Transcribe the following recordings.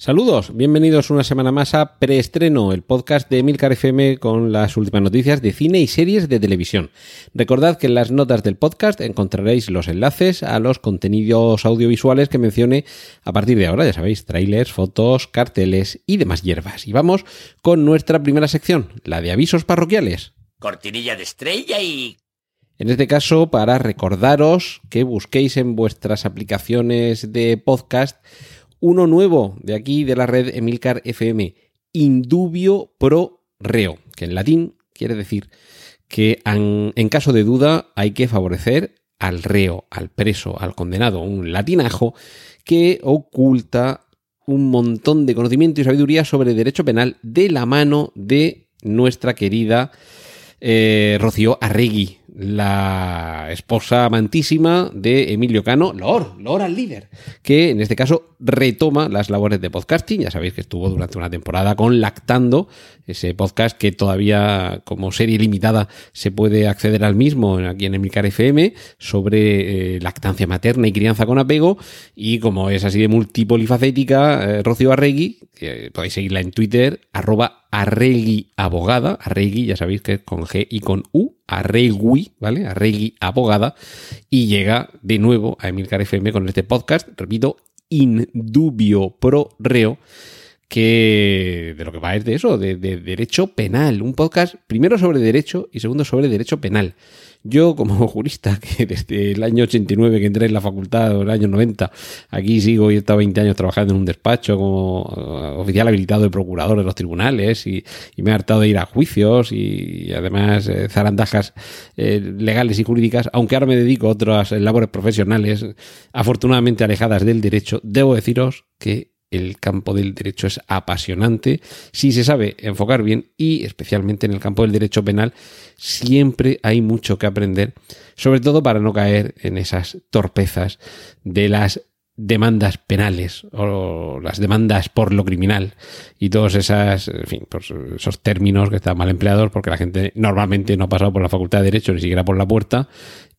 Saludos, bienvenidos una semana más a Preestreno, el podcast de Milcar FM con las últimas noticias de cine y series de televisión. Recordad que en las notas del podcast encontraréis los enlaces a los contenidos audiovisuales que mencioné a partir de ahora, ya sabéis, trailers, fotos, carteles y demás hierbas. Y vamos con nuestra primera sección, la de avisos parroquiales. Cortinilla de estrella y... En este caso, para recordaros que busquéis en vuestras aplicaciones de podcast uno nuevo de aquí de la red Emilcar FM, Indubio Pro Reo, que en latín quiere decir que en, caso de duda hay que favorecer al reo, al preso, al condenado, un latinajo que oculta un montón de conocimiento y sabiduría sobre derecho penal de la mano de nuestra querida eh, Rocío Arregui, la esposa amantísima de Emilio Cano, Lor, Lor al líder, que en este caso retoma las labores de podcasting. Ya sabéis que estuvo durante una temporada con Lactando, ese podcast que todavía como serie limitada se puede acceder al mismo aquí en Emilcar FM sobre eh, lactancia materna y crianza con apego. Y como es así de multipolifacética, eh, Rocío Arregui, podéis seguirla en Twitter, arroba Arregui Abogada, Arregui, ya sabéis que es con G y con U, Arregui, ¿vale? Arregui Abogada, y llega de nuevo a Emilcar FM con este podcast, repito, Indubio Pro Reo, que de lo que va es de eso, de, de derecho penal, un podcast primero sobre derecho y segundo sobre derecho penal. Yo, como jurista, que desde el año 89 que entré en la facultad, o el año 90, aquí sigo y he estado 20 años trabajando en un despacho como uh, oficial habilitado de procurador de los tribunales y, me he hartado de ir a juicios y, y además eh, zarandajas eh, legales y jurídicas, aunque ahora me dedico a otras labores profesionales afortunadamente alejadas del derecho, debo deciros que el campo del derecho es apasionante si se sabe enfocar bien y especialmente en el campo del derecho penal siempre hay mucho que aprender, sobre todo para no caer en esas torpezas de las demandas penales o las demandas por lo criminal y todos esas, fin, pues esos términos que están mal empleados porque la gente normalmente no ha pasado por la facultad de derecho ni siquiera por la puerta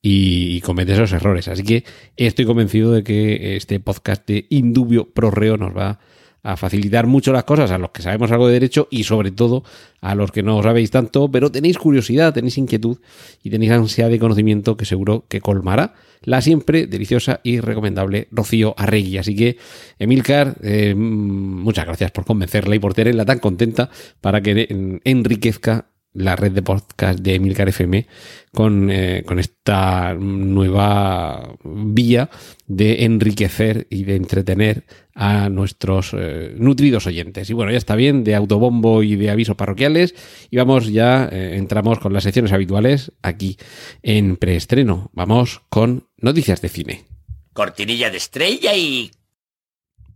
y, comete esos errores. Así que estoy convencido de que este podcast de Indubio Pro Reo nos va a facilitar mucho las cosas a los que sabemos algo de derecho y sobre todo a los que no sabéis tanto, pero tenéis curiosidad, tenéis inquietud y tenéis ansia de conocimiento que seguro que colmará la siempre deliciosa y recomendable Rocío Arregui. Así que, Emilcar, eh, muchas gracias por convencerla y por tenerla tan contenta para que enriquezca la red de podcast de Emilcar FM con, eh, con esta nueva vía de enriquecer y de entretener a nuestros eh, nutridos oyentes. Y bueno, ya está bien de autobombo y de avisos parroquiales y vamos ya, eh, entramos con las secciones habituales aquí en preestreno. Vamos con noticias de cine. Cortinilla de estrella y...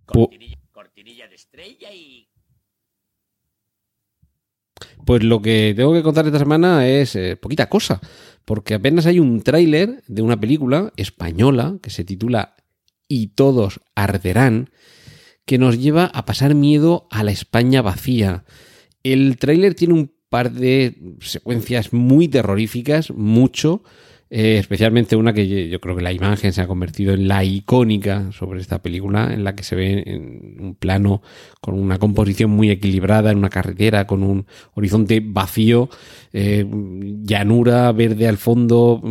Cortinilla, cortinilla de estrella y... Pues lo que tengo que contar esta semana es eh, poquita cosa, porque apenas hay un tráiler de una película española que se titula Y todos arderán, que nos lleva a pasar miedo a la España vacía. El tráiler tiene un par de secuencias muy terroríficas, mucho, eh, especialmente una que yo, creo que la imagen se ha convertido en la icónica sobre esta película, en la que se ve en un plano con una composición muy equilibrada, en una carretera, con un horizonte vacío, eh, llanura verde al fondo,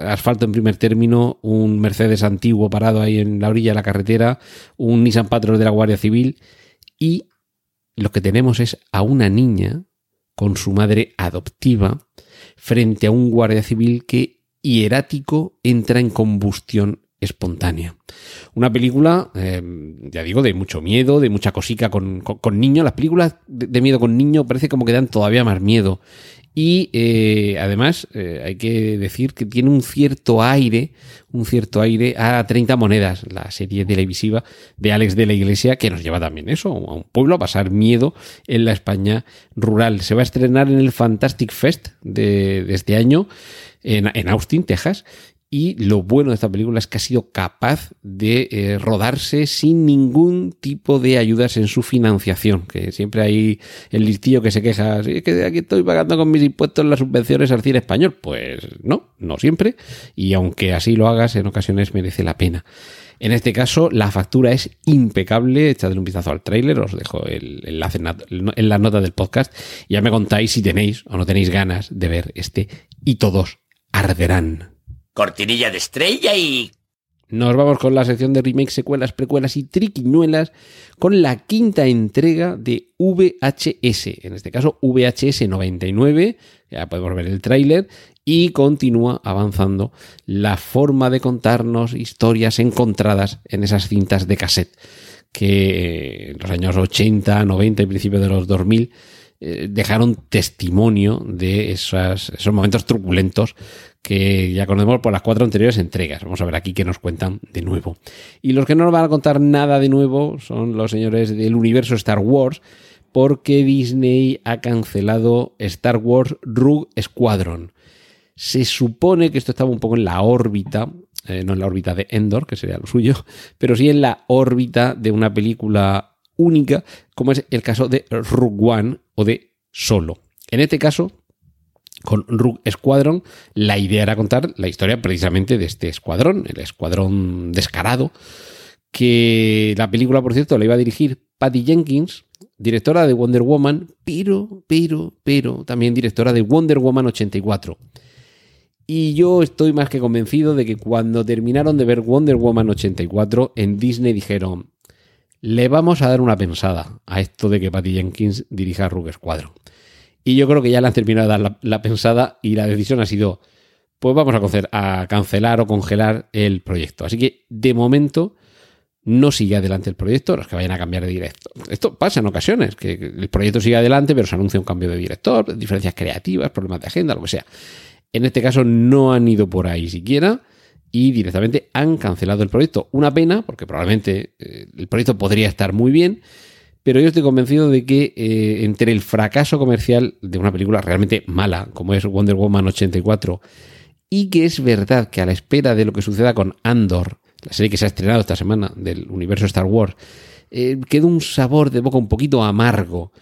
asfalto en primer término, un Mercedes antiguo parado ahí en la orilla de la carretera, un Nissan Patrol de la Guardia Civil y lo que tenemos es a una niña con su madre adoptiva frente a un guardia civil que hierático entra en combustión espontánea. Una película, eh, ya digo, de mucho miedo, de mucha cosica con, con, niños. Las películas de, de, miedo con niños parece como que dan todavía más miedo. Y eh, además eh, hay que decir que tiene un cierto aire, un cierto aire a 30 monedas, la serie televisiva de Alex de la Iglesia, que nos lleva también eso, a un pueblo a pasar miedo en la España rural. Se va a estrenar en el Fantastic Fest de, de este año en, Austin, Texas. Y lo bueno de esta película es que ha sido capaz de eh, rodarse sin ningún tipo de ayudas en su financiación. Que siempre hay el listillo que se queja, es que aquí estoy pagando con mis impuestos las subvenciones al cine español. Pues no, no siempre. Y aunque así lo hagas, en ocasiones merece la pena. En este caso, la factura es impecable. Echadle un vistazo al tráiler, os dejo el enlace en la nota del podcast. Y ya me contáis si tenéis o no tenéis ganas de ver este y todos arderán. Cortinilla de estrella y... Nos vamos con la sección de remakes, secuelas, precuelas y triquiñuelas con la quinta entrega de VHS, en este caso VHS 99, ya podemos ver el tráiler, y continúa avanzando la forma de contarnos historias encontradas en esas cintas de cassette que en los años 80, 90 y principios de los 2000 eh, dejaron testimonio de esos momentos truculentos que ya conocemos por las cuatro anteriores entregas. Vamos a ver aquí qué nos cuentan de nuevo. Y los que no nos van a contar nada de nuevo son los señores del universo Star Wars, porque Disney ha cancelado Star Wars Rogue Squadron. Se supone que esto estaba un poco en la órbita, eh, no en la órbita de Endor, que sería lo suyo, pero sí en la órbita de una película única, como es el caso de Rogue One o de Solo. En este caso, con Rogue Squadron, la idea era contar la historia precisamente de este escuadrón, el escuadrón descarado, que la película, por cierto, la iba a dirigir Patty Jenkins, directora de Wonder Woman, pero, pero, pero, también directora de Wonder Woman 84. Y yo estoy más que convencido de que cuando terminaron de ver Wonder Woman 84, en Disney dijeron, le vamos a dar una pensada a esto de que Patty Jenkins dirija Rogue Squadron. Y yo creo que ya le han terminado de dar la, pensada y la decisión ha sido, pues vamos a, a cancelar o congelar el proyecto. Así que de momento no sigue adelante el proyecto, los que vayan a cambiar de director. Esto pasa en ocasiones, que el proyecto sigue adelante, pero se anuncia un cambio de director, diferencias creativas, problemas de agenda, lo que sea. En este caso no han ido por ahí siquiera y directamente han cancelado el proyecto. Una pena, porque probablemente eh, el proyecto podría estar muy bien, pero yo estoy convencido de que eh, entre el fracaso comercial de una película realmente mala, como es Wonder Woman 84, y que es verdad que a la espera de lo que suceda con Andor, la serie que se ha estrenado esta semana del universo Star Wars, eh, queda un sabor de boca un poquito amargo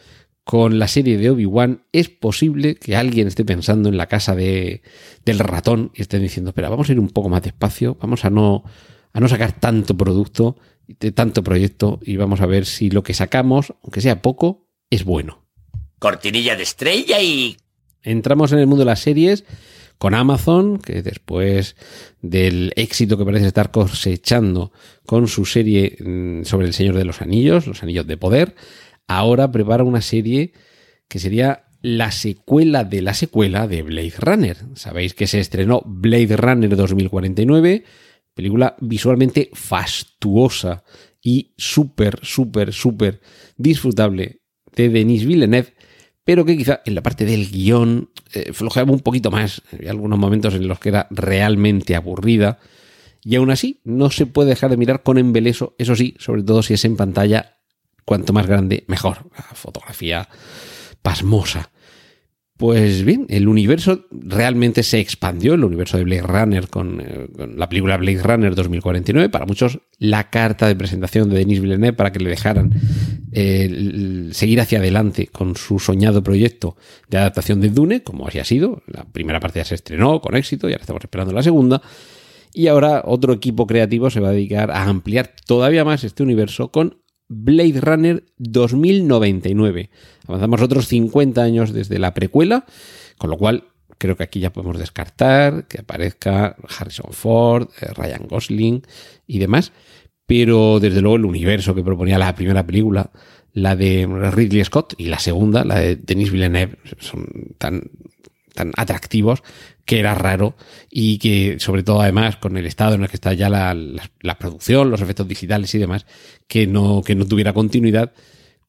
con la serie de Obi-Wan, es posible que alguien esté pensando en la casa de, del ratón y esté diciendo, espera, vamos a ir un poco más despacio, vamos a no, a no sacar tanto producto de tanto proyecto y vamos a ver si lo que sacamos, aunque sea poco, es bueno. Cortinilla de estrella y... Entramos en el mundo de las series con Amazon, que después del éxito que parece estar cosechando con su serie mm, sobre el Señor de los Anillos, los Anillos de Poder, ahora prepara una serie que sería la secuela de la secuela de Blade Runner. Sabéis que se estrenó Blade Runner 2049 Película visualmente fastuosa y súper, súper, súper disfrutable de Denis Villeneuve, pero que quizá en la parte del guion eh, flojeaba un poquito más. Había algunos momentos en los que era realmente aburrida. Y aún así, no se puede dejar de mirar con embeleso, eso sí, sobre todo si es en pantalla, cuanto más grande, mejor. La fotografía pasmosa. Pues bien, el universo realmente se expandió, el universo de Blade Runner con, eh, la película Blade Runner 2049, para muchos la carta de presentación de Denis Villeneuve para que le dejaran eh, seguir hacia adelante con su soñado proyecto de adaptación de Dune, como así ha sido. La primera parte ya se estrenó con éxito y ahora estamos esperando la segunda. Y ahora otro equipo creativo se va a dedicar a ampliar todavía más este universo con Blade Runner 2099. Avanzamos otros 50 años desde la precuela, con lo cual creo que aquí ya podemos descartar que aparezca Harrison Ford, eh, Ryan Gosling y demás. Pero desde luego el universo que proponía la primera película, la de Ridley Scott y la segunda, la de Denis Villeneuve, son tan, tan atractivos que era raro y que sobre todo además con el estado en el que está ya la, producción, los efectos digitales y demás, que no, que no tuviera continuidad.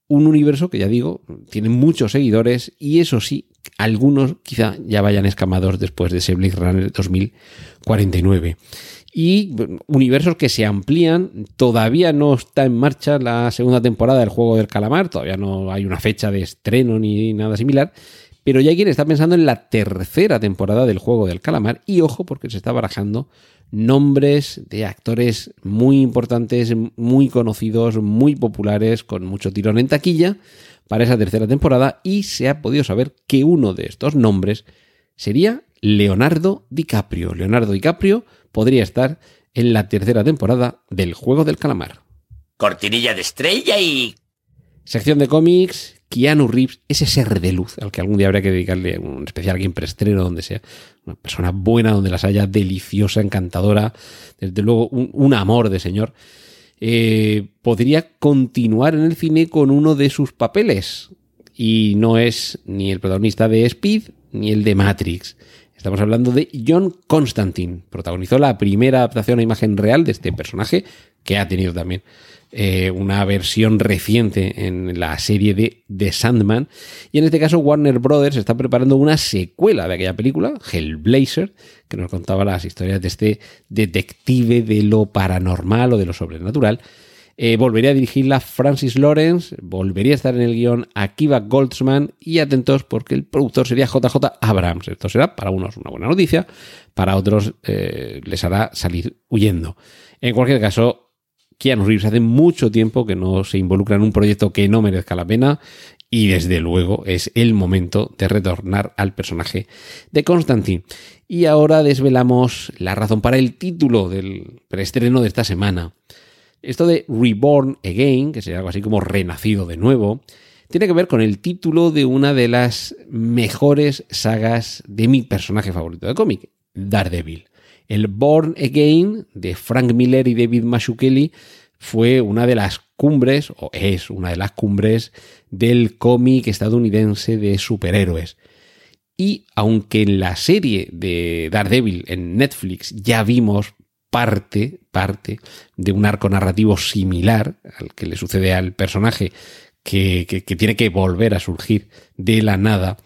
Un universo que ya digo, tiene muchos seguidores y eso sí, algunos quizá ya vayan escamados después de ese Blade Runner 2049 y universos que se amplían. Todavía no está en marcha la segunda temporada del juego del calamar, todavía no hay una fecha de estreno ni nada similar, Pero ya hay quien está pensando en la tercera temporada del juego del calamar y ojo porque se está barajando nombres de actores muy importantes, muy conocidos, muy populares, con mucho tirón en taquilla para esa tercera temporada y se ha podido saber que uno de estos nombres sería Leonardo DiCaprio. Leonardo DiCaprio podría estar en la tercera temporada del Juego del Calamar. Cortinilla de estrella y... Sección de cómics, Keanu Reeves, ese ser de luz al que algún día habría que dedicarle un especial aquí en preestreno, donde sea una persona buena, donde las haya, deliciosa, encantadora, desde luego un, amor de señor, eh, podría continuar en el cine con uno de sus papeles. Y no es ni el protagonista de Speed ni el de Matrix. Estamos hablando de John Constantine. Protagonizó la primera adaptación a imagen real de este personaje, que ha tenido también eh, una versión reciente en la serie de The Sandman. Y en este caso Warner Brothers está preparando una secuela de aquella película, Hellblazer, que nos contaba las historias de este detective de lo paranormal o de lo sobrenatural. Eh, volvería a dirigirla Francis Lawrence, volvería a estar en el guion Akiva Goldsman y atentos porque el productor sería JJ Abrams. Esto será para unos una buena noticia, para otros eh, les hará salir huyendo. En cualquier caso, Keanu Reeves hace mucho tiempo que no se involucra en un proyecto que no merezca la pena y desde luego es el momento de retornar al personaje de Constantine. Y ahora desvelamos la razón para el título del preestreno de esta semana. Esto de Reborn Again, que sería algo así como renacido de nuevo, tiene que ver con el título de una de las mejores sagas de mi personaje favorito de cómic, Daredevil. El Born Again de Frank Miller y David Mazzucchelli fue una de las cumbres, o es una de las cumbres, del cómic estadounidense de superhéroes. Y aunque en la serie de Daredevil en Netflix ya vimos parte, parte de un arco narrativo similar al que le sucede al personaje que, que tiene que volver a surgir de la nada,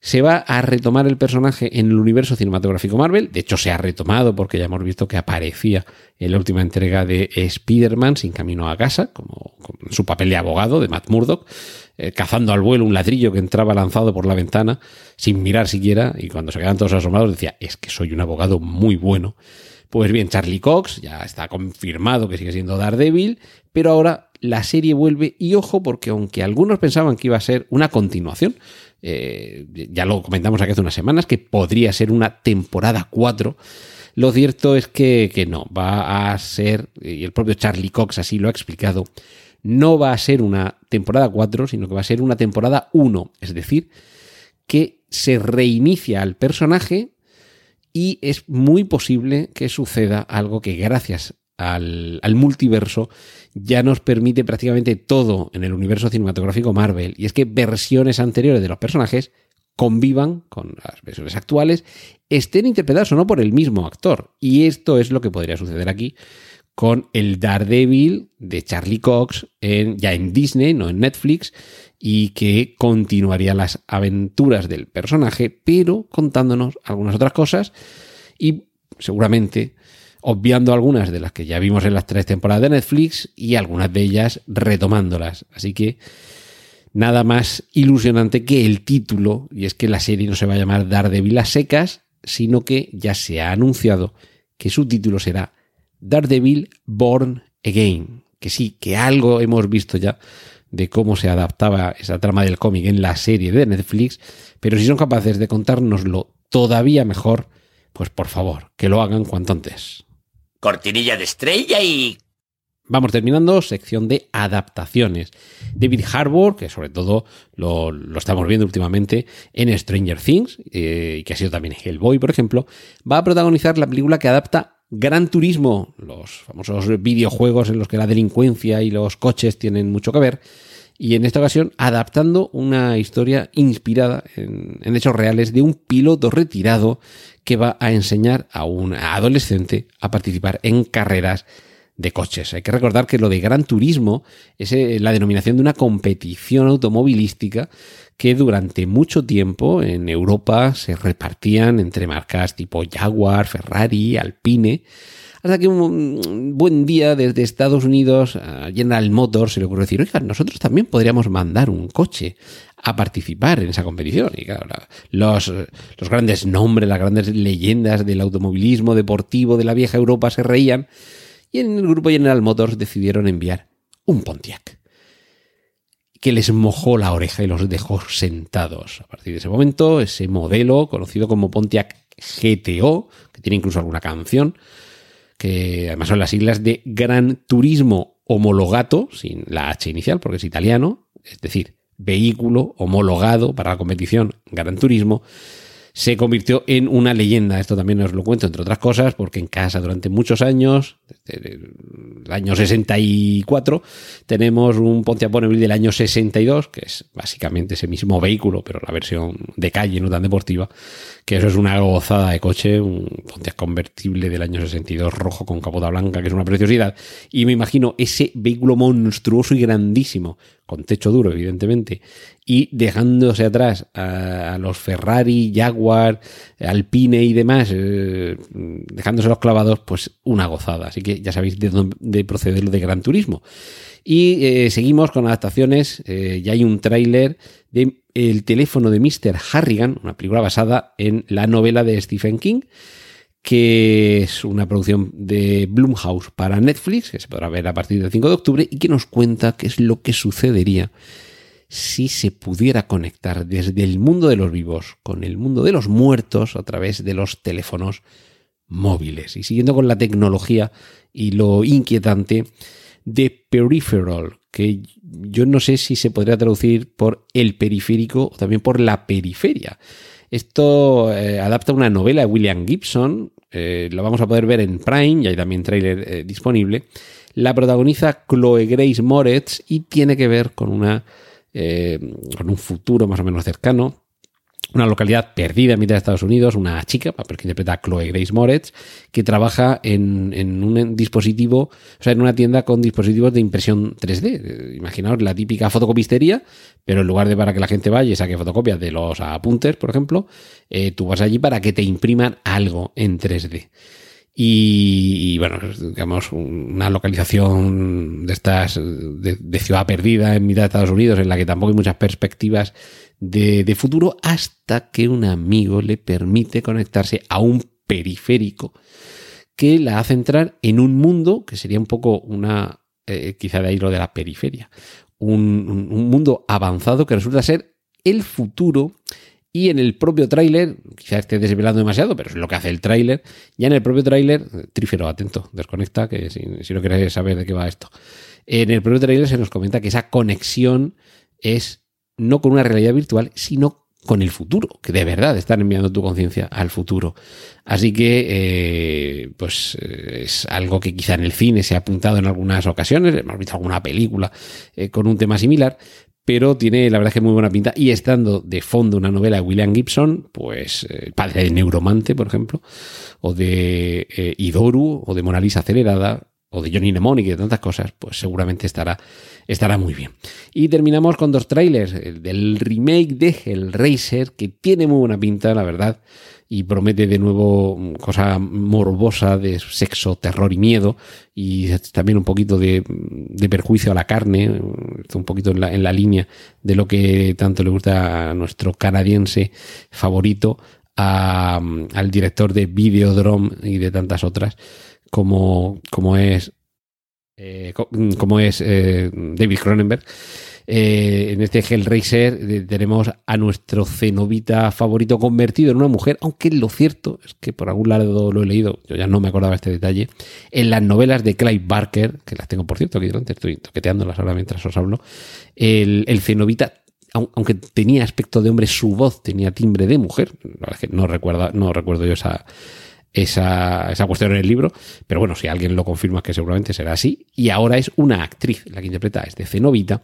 se va a retomar el personaje en el universo cinematográfico Marvel. De hecho, se ha retomado porque ya hemos visto que aparecía en la última entrega de Spider-Man sin camino a casa, como, su papel de abogado de Matt Murdock, eh, cazando al vuelo un ladrillo que entraba lanzado por la ventana sin mirar siquiera. Y cuando se quedan todos asombrados decía, es que soy un abogado muy bueno. Pues bien, Charlie Cox ya está confirmado que sigue siendo Daredevil, pero ahora la serie vuelve y ojo porque aunque algunos pensaban que iba a ser una continuación, eh, ya lo comentamos aquí hace unas semanas, que podría ser una temporada 4. Lo cierto es que, que, no, va a ser, y el propio Charlie Cox así lo ha explicado, no va a ser una temporada 4, sino que va a ser una temporada 1. Es decir, que se reinicia al personaje y es muy posible que suceda algo que gracias al, multiverso ya nos permite prácticamente todo en el universo cinematográfico Marvel. Y es que versiones anteriores de los personajes convivan con las versiones actuales, estén interpretadas o no por el mismo actor. Y esto es lo que podría suceder aquí con el Daredevil de Charlie Cox en, ya en Disney, no en Netflix, y que continuaría las aventuras del personaje, pero contándonos algunas otras cosas y seguramente obviando algunas de las que ya vimos en las tres temporadas de Netflix y algunas de ellas retomándolas. Así que nada más ilusionante que el título, y es que la serie no se va a llamar Daredevil a secas, sino que ya se ha anunciado que su título será Daredevil Born Again. Que sí, que algo hemos visto ya de cómo se adaptaba esa trama del cómic en la serie de Netflix, pero si son capaces de contárnoslo todavía mejor, pues por favor, que lo hagan cuanto antes cortinilla de estrella y... Vamos terminando, sección de adaptaciones. David Harbour, que sobre todo lo, estamos viendo últimamente en Stranger Things, eh, y que ha sido también Hellboy, por ejemplo, va a protagonizar la película que adapta Gran Turismo, los famosos videojuegos en los que la delincuencia y los coches tienen mucho que ver, y en esta ocasión adaptando una historia inspirada en, hechos reales de un piloto retirado que va a enseñar a un adolescente a participar en carreras de coches. Hay que recordar que lo de Gran Turismo es eh, la denominación de una competición automovilística que durante mucho tiempo en Europa se repartían entre marcas tipo Jaguar, Ferrari, Alpine, hasta que un buen día desde Estados Unidos a General Motors se le ocurrió decir, oiga, nosotros también podríamos mandar un coche a participar en esa competición. Y claro, los, los grandes nombres, las grandes leyendas del automovilismo deportivo de la vieja Europa se reían y en el grupo General Motors decidieron enviar un Pontiac que les mojó la oreja y los dejó sentados. A partir de ese momento, ese modelo conocido como Pontiac GTO, que tiene incluso alguna canción, que además son las siglas de Gran Turismo Homologato, sin la H inicial porque es italiano, es decir, vehículo homologado para la competición Gran Turismo, se convirtió en una leyenda. Esto también os lo cuento, entre otras cosas, porque en casa durante muchos años, desde el año 64, tenemos un Pontiac Bonneville del año 62, que es básicamente ese mismo vehículo, pero la versión de calle, no tan deportiva, que eso es una gozada de coche, un Pontiac convertible del año 62 rojo con capota blanca, que es una preciosidad. Y me imagino ese vehículo monstruoso y grandísimo, con techo duro, evidentemente, y dejándose atrás a, los Ferrari, Jaguar, Alpine y demás, eh, dejándose los clavados, pues una gozada. Así que ya sabéis de dónde proceder lo de Gran Turismo. Y eh, seguimos con adaptaciones. Eh, ya hay un tráiler de El teléfono de Mr. Harrigan, una película basada en la novela de Stephen King, que es una producción de Blumhouse para Netflix, que se podrá ver a partir del 5 de octubre, y que nos cuenta qué es lo que sucedería si se pudiera conectar desde el mundo de los vivos con el mundo de los muertos a través de los teléfonos móviles. Y siguiendo con la tecnología y lo inquietante de peripheral, que yo no sé si se podría traducir por el periférico o también por la periferia. Esto eh, adapta una novela de William Gibson, eh, lo vamos a poder ver en Prime, y hay también trailer eh, disponible. La protagoniza Chloe Grace Moretz y tiene que ver con, una, con un futuro más o menos cercano una localidad perdida en mitad de Estados Unidos, una chica, papel que interpreta a Chloe Grace Moretz, que trabaja en, un dispositivo, o sea, en una tienda con dispositivos de impresión 3D. Imaginaos la típica fotocopistería, pero en lugar de para que la gente vaya y saque fotocopias de los apuntes, por ejemplo, eh, tú vas allí para que te impriman algo en 3D. Y, bueno, digamos, una localización de estas, de, ciudad perdida en mitad de Estados Unidos, en la que tampoco hay muchas perspectivas de, futuro hasta que un amigo le permite conectarse a un periférico que la hace entrar en un mundo que sería un poco una, eh, quizá de ahí lo de la periferia, un, mundo avanzado que resulta ser el futuro y en el propio tráiler, quizá esté desvelando demasiado, pero es lo que hace el tráiler, ya en el propio tráiler, trífero, atento, desconecta, que si, no quieres saber de qué va esto, en el propio tráiler se nos comenta que esa conexión es no con una realidad virtual, sino con el futuro, que de verdad están enviando tu conciencia al futuro. Así que, eh, pues eh, es algo que quizá en el cine se ha apuntado en algunas ocasiones, hemos visto alguna película eh, con un tema similar, pero tiene la verdad que muy buena pinta. Y estando de fondo una novela de William Gibson, pues el padre de Neuromante, por ejemplo, o de Idoru, o de Mona Lisa acelerada, o de Johnny Mnemonic y de tantas cosas, pues seguramente estará, estará muy bien. Y terminamos con dos trailers, el del remake de Hellraiser, que tiene muy buena pinta, la verdad, y promete de nuevo cosa morbosa de sexo, terror y miedo, y también un poquito de, perjuicio a la carne, un poquito en la, en la línea de lo que tanto le gusta a nuestro canadiense favorito, al director de Videodrome y de tantas otras como, como es, eh, como es eh, David Cronenberg. Eh, en este Hellraiser tenemos a nuestro cenobita favorito convertido en una mujer, aunque lo cierto es que por algún lado lo he leído, yo ya no me acordaba este detalle, en las novelas de Clive Barker, que las tengo por cierto aquí delante, estoy toqueteándolas ahora mientras os hablo, el, el cenobita aunque tenía aspecto de hombre, su voz tenía timbre de mujer. La verdad es que no, recuerda, no recuerdo yo esa, esa, esa cuestión en el libro, pero bueno, si alguien lo confirma que seguramente será así. Y ahora es una actriz la que interpreta este Cenobita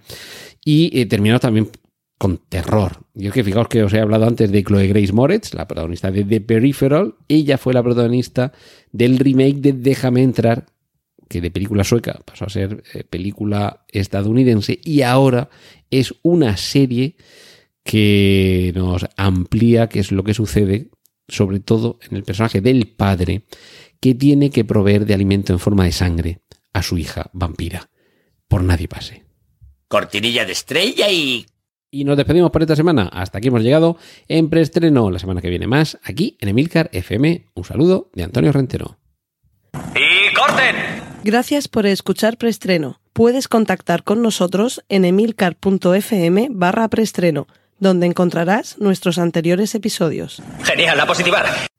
y eh, también con terror. Yo es que fijaos que os he hablado antes de Chloe Grace Moretz, la protagonista de The Peripheral. Ella fue la protagonista del remake de Déjame entrar, que de película sueca pasó a ser eh, película estadounidense y ahora es una serie que nos amplía qué es lo que sucede sobre todo en el personaje del padre, que tiene que proveer de alimento en forma de sangre a su hija vampira. Por nadie pase. Cortinilla de estrella y... Y nos despedimos por esta semana. Hasta aquí hemos llegado en preestreno. La semana que viene más, aquí en Emilcar FM. Un saludo de Antonio Rentero. ¡Y corten! Gracias por escuchar Preestreno. Puedes contactar con nosotros en emilcar.fm barra preestreno, donde encontrarás nuestros anteriores episodios. Genial, a positivar.